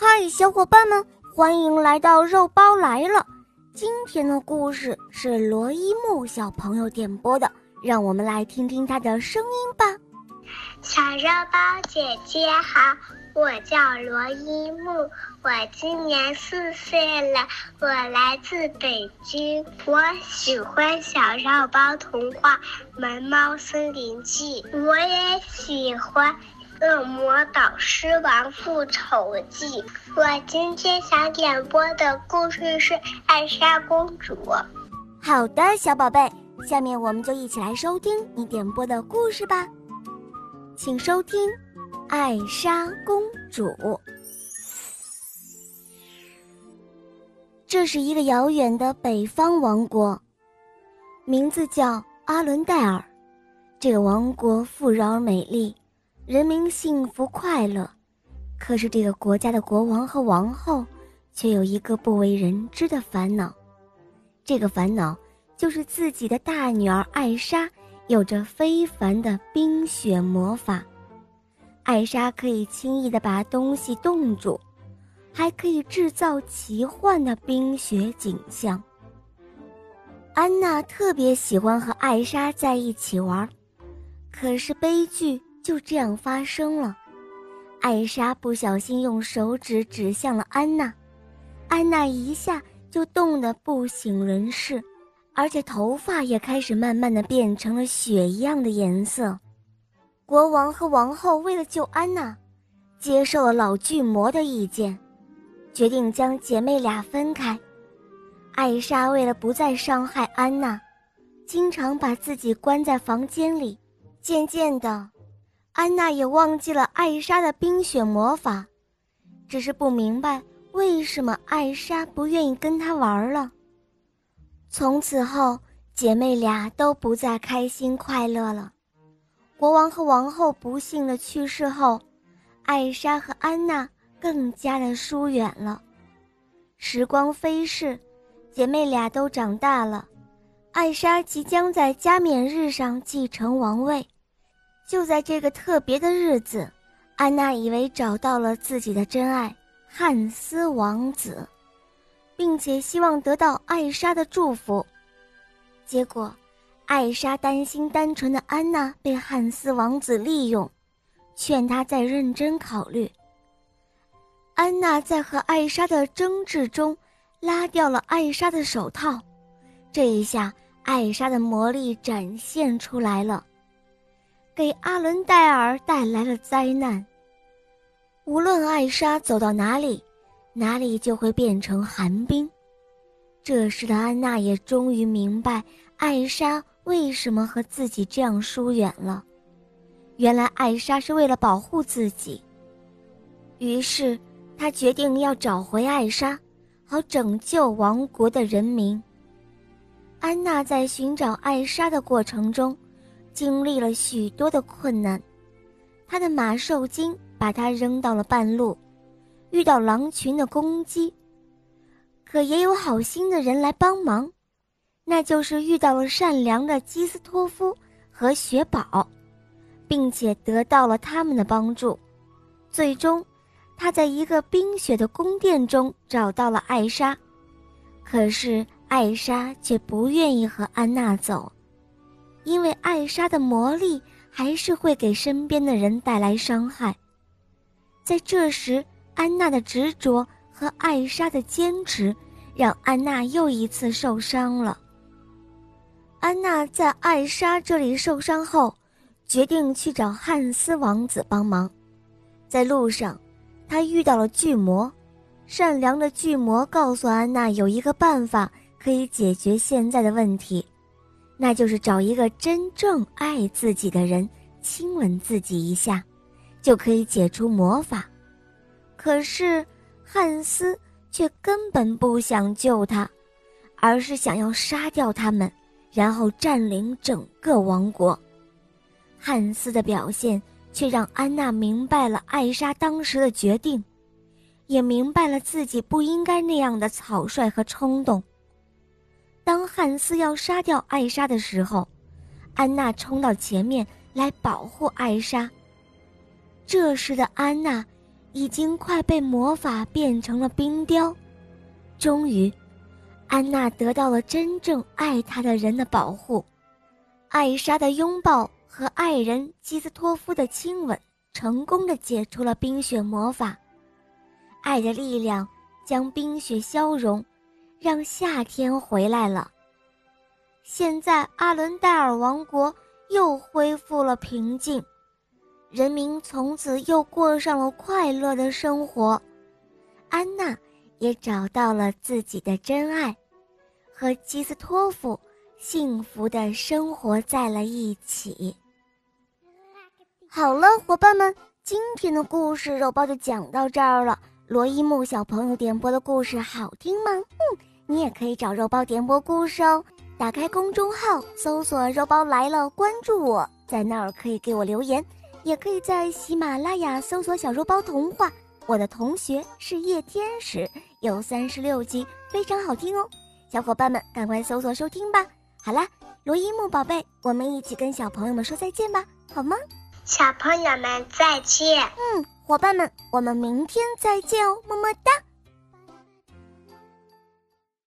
嗨，小伙伴们，欢迎来到肉包来了。今天的故事是罗一木小朋友点播的，让我们来听听他的声音吧。小肉包姐姐好，我叫罗一木，我今年四岁了，我来自北京，我喜欢小肉包童话《萌猫森林记》，我也喜欢。《恶魔导师王复仇记》，我今天想点播的故事是《艾莎公主》。好的，小宝贝，下面我们就一起来收听你点播的故事吧。请收听《艾莎公主》。这是一个遥远的北方王国，名字叫阿伦戴尔。这个王国富饶而美丽。人民幸福快乐，可是这个国家的国王和王后却有一个不为人知的烦恼。这个烦恼就是自己的大女儿艾莎有着非凡的冰雪魔法。艾莎可以轻易地把东西冻住，还可以制造奇幻的冰雪景象。安娜特别喜欢和艾莎在一起玩，可是悲剧。就这样发生了，艾莎不小心用手指指向了安娜，安娜一下就冻得不省人事，而且头发也开始慢慢的变成了雪一样的颜色。国王和王后为了救安娜，接受了老巨魔的意见，决定将姐妹俩分开。艾莎为了不再伤害安娜，经常把自己关在房间里，渐渐的。安娜也忘记了艾莎的冰雪魔法，只是不明白为什么艾莎不愿意跟她玩了。从此后，姐妹俩都不再开心快乐了。国王和王后不幸的去世后，艾莎和安娜更加的疏远了。时光飞逝，姐妹俩都长大了，艾莎即将在加冕日上继承王位。就在这个特别的日子，安娜以为找到了自己的真爱汉斯王子，并且希望得到艾莎的祝福。结果，艾莎担心单纯的安娜被汉斯王子利用，劝她再认真考虑。安娜在和艾莎的争执中，拉掉了艾莎的手套，这一下，艾莎的魔力展现出来了。给阿伦戴尔带来了灾难。无论艾莎走到哪里，哪里就会变成寒冰。这时的安娜也终于明白艾莎为什么和自己这样疏远了。原来艾莎是为了保护自己。于是，她决定要找回艾莎，好拯救王国的人民。安娜在寻找艾莎的过程中。经历了许多的困难，他的马受惊，把他扔到了半路，遇到狼群的攻击。可也有好心的人来帮忙，那就是遇到了善良的基斯托夫和雪宝，并且得到了他们的帮助。最终，他在一个冰雪的宫殿中找到了艾莎，可是艾莎却不愿意和安娜走。因为艾莎的魔力还是会给身边的人带来伤害，在这时，安娜的执着和艾莎的坚持，让安娜又一次受伤了。安娜在艾莎这里受伤后，决定去找汉斯王子帮忙。在路上，她遇到了巨魔，善良的巨魔告诉安娜有一个办法可以解决现在的问题。那就是找一个真正爱自己的人亲吻自己一下，就可以解除魔法。可是汉斯却根本不想救他，而是想要杀掉他们，然后占领整个王国。汉斯的表现却让安娜明白了艾莎当时的决定，也明白了自己不应该那样的草率和冲动。当汉斯要杀掉艾莎的时候，安娜冲到前面来保护艾莎。这时的安娜已经快被魔法变成了冰雕。终于，安娜得到了真正爱她的人的保护，艾莎的拥抱和爱人基斯托夫的亲吻，成功的解除了冰雪魔法。爱的力量将冰雪消融，让夏天回来了。现在，阿伦戴尔王国又恢复了平静，人民从此又过上了快乐的生活。安娜也找到了自己的真爱，和基斯托夫幸福的生活在了一起。好了，伙伴们，今天的故事肉包就讲到这儿了。罗伊木小朋友点播的故事好听吗？嗯，你也可以找肉包点播故事哦。打开公众号，搜索“肉包来了”，关注我，在那儿可以给我留言，也可以在喜马拉雅搜索“小肉包童话”。我的同学是夜天使，有三十六集，非常好听哦。小伙伴们，赶快搜索收听吧。好啦，罗伊木宝贝，我们一起跟小朋友们说再见吧，好吗？小朋友们再见。嗯，伙伴们，我们明天再见哦，么么哒。